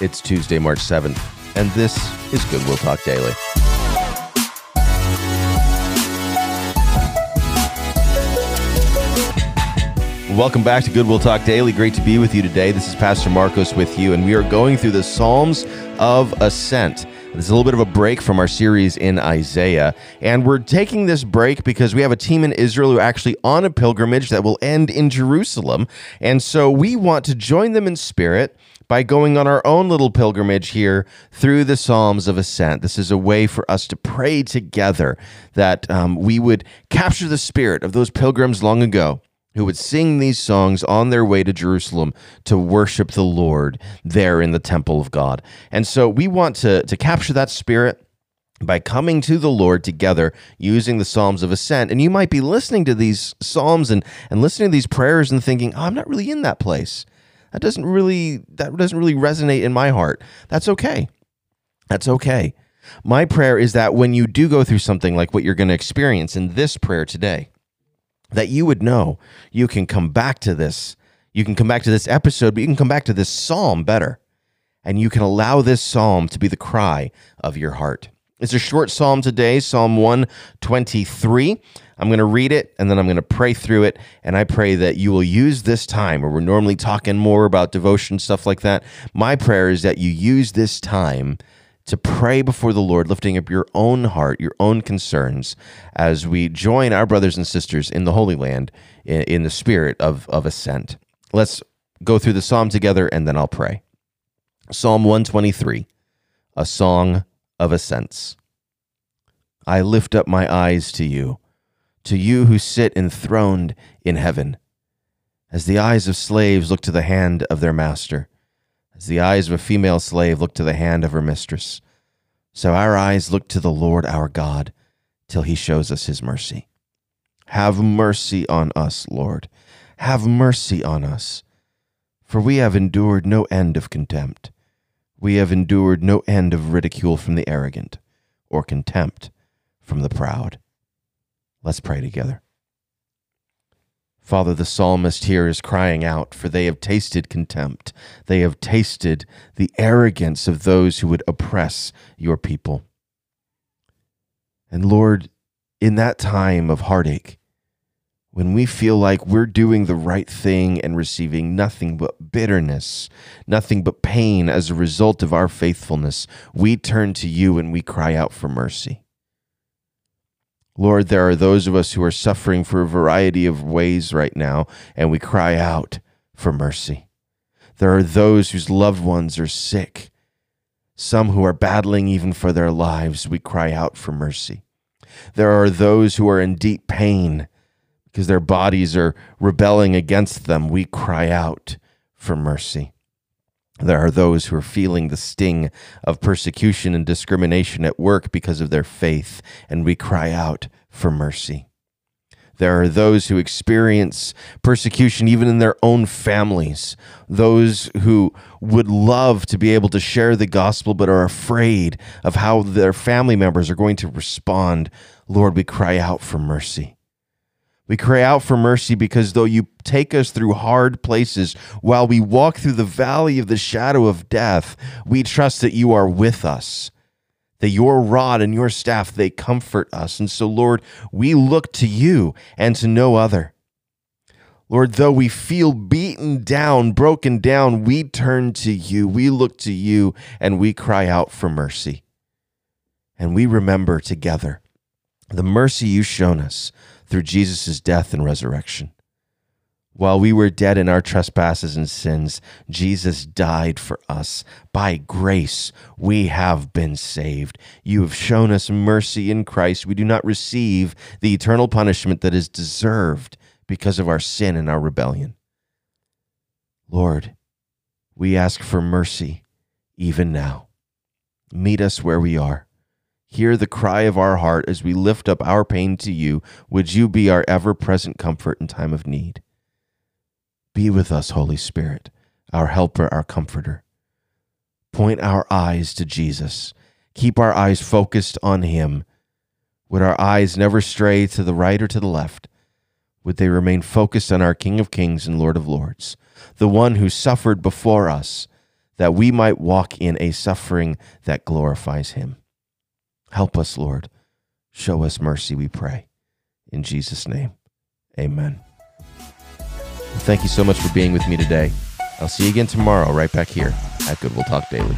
It's Tuesday, March 7th, and this is Goodwill Talk Daily. Welcome back to Goodwill Talk Daily. Great to be with you today. This is Pastor Marcos with you, and we are going through the Psalms of Ascent. This is a little bit of a break from our series in Isaiah. And we're taking this break because we have a team in Israel who are actually on a pilgrimage that will end in Jerusalem. And so we want to join them in spirit by going on our own little pilgrimage here through the Psalms of Ascent. This is a way for us to pray together that um, we would capture the spirit of those pilgrims long ago who would sing these songs on their way to Jerusalem to worship the Lord there in the temple of God. And so we want to, to capture that spirit by coming to the Lord together using the Psalms of Ascent. And you might be listening to these Psalms and, and listening to these prayers and thinking, oh, I'm not really in that place. That doesn't really that doesn't really resonate in my heart. That's okay. That's okay. My prayer is that when you do go through something like what you're going to experience in this prayer today, that you would know you can come back to this. You can come back to this episode, but you can come back to this psalm better. And you can allow this psalm to be the cry of your heart. It's a short psalm today, Psalm 123. I'm going to read it and then I'm going to pray through it. And I pray that you will use this time where we're normally talking more about devotion, stuff like that. My prayer is that you use this time to pray before the Lord, lifting up your own heart, your own concerns, as we join our brothers and sisters in the Holy Land in, in the spirit of, of ascent. Let's go through the psalm together and then I'll pray. Psalm 123, a song of ascents. I lift up my eyes to you, to you who sit enthroned in heaven. As the eyes of slaves look to the hand of their master, as the eyes of a female slave look to the hand of her mistress, so our eyes look to the Lord our God till he shows us his mercy. Have mercy on us, Lord. Have mercy on us. For we have endured no end of contempt. We have endured no end of ridicule from the arrogant, or contempt from the proud. Let's pray together. Father, the psalmist here is crying out, for they have tasted contempt. They have tasted the arrogance of those who would oppress your people. And Lord, in that time of heartache, when we feel like we're doing the right thing and receiving nothing but bitterness, nothing but pain as a result of our faithfulness, we turn to you and we cry out for mercy. Lord, there are those of us who are suffering for a variety of ways right now, and we cry out for mercy. There are those whose loved ones are sick, some who are battling even for their lives. We cry out for mercy. There are those who are in deep pain because their bodies are rebelling against them. We cry out for mercy. There are those who are feeling the sting of persecution and discrimination at work because of their faith, and we cry out for mercy. There are those who experience persecution even in their own families, those who would love to be able to share the gospel but are afraid of how their family members are going to respond. Lord, we cry out for mercy. We cry out for mercy because though you take us through hard places while we walk through the valley of the shadow of death, we trust that you are with us, that your rod and your staff, they comfort us. And so, Lord, we look to you and to no other. Lord, though we feel beaten down, broken down, we turn to you. We look to you and we cry out for mercy. And we remember together the mercy you've shown us through Jesus' death and resurrection. While we were dead in our trespasses and sins, Jesus died for us. By grace, we have been saved. You have shown us mercy in Christ. We do not receive the eternal punishment that is deserved because of our sin and our rebellion. Lord, we ask for mercy even now. Meet us where we are. Hear the cry of our heart as we lift up our pain to you. Would you be our ever present comfort in time of need? Be with us, Holy Spirit, our helper, our comforter. Point our eyes to Jesus. Keep our eyes focused on him. Would our eyes never stray to the right or to the left? Would they remain focused on our King of Kings and Lord of Lords, the one who suffered before us, that we might walk in a suffering that glorifies him. Help us, Lord. Show us mercy, we pray. In Jesus' name, amen. Thank you so much for being with me today. I'll see you again tomorrow, right back here at Goodwill Talk Daily.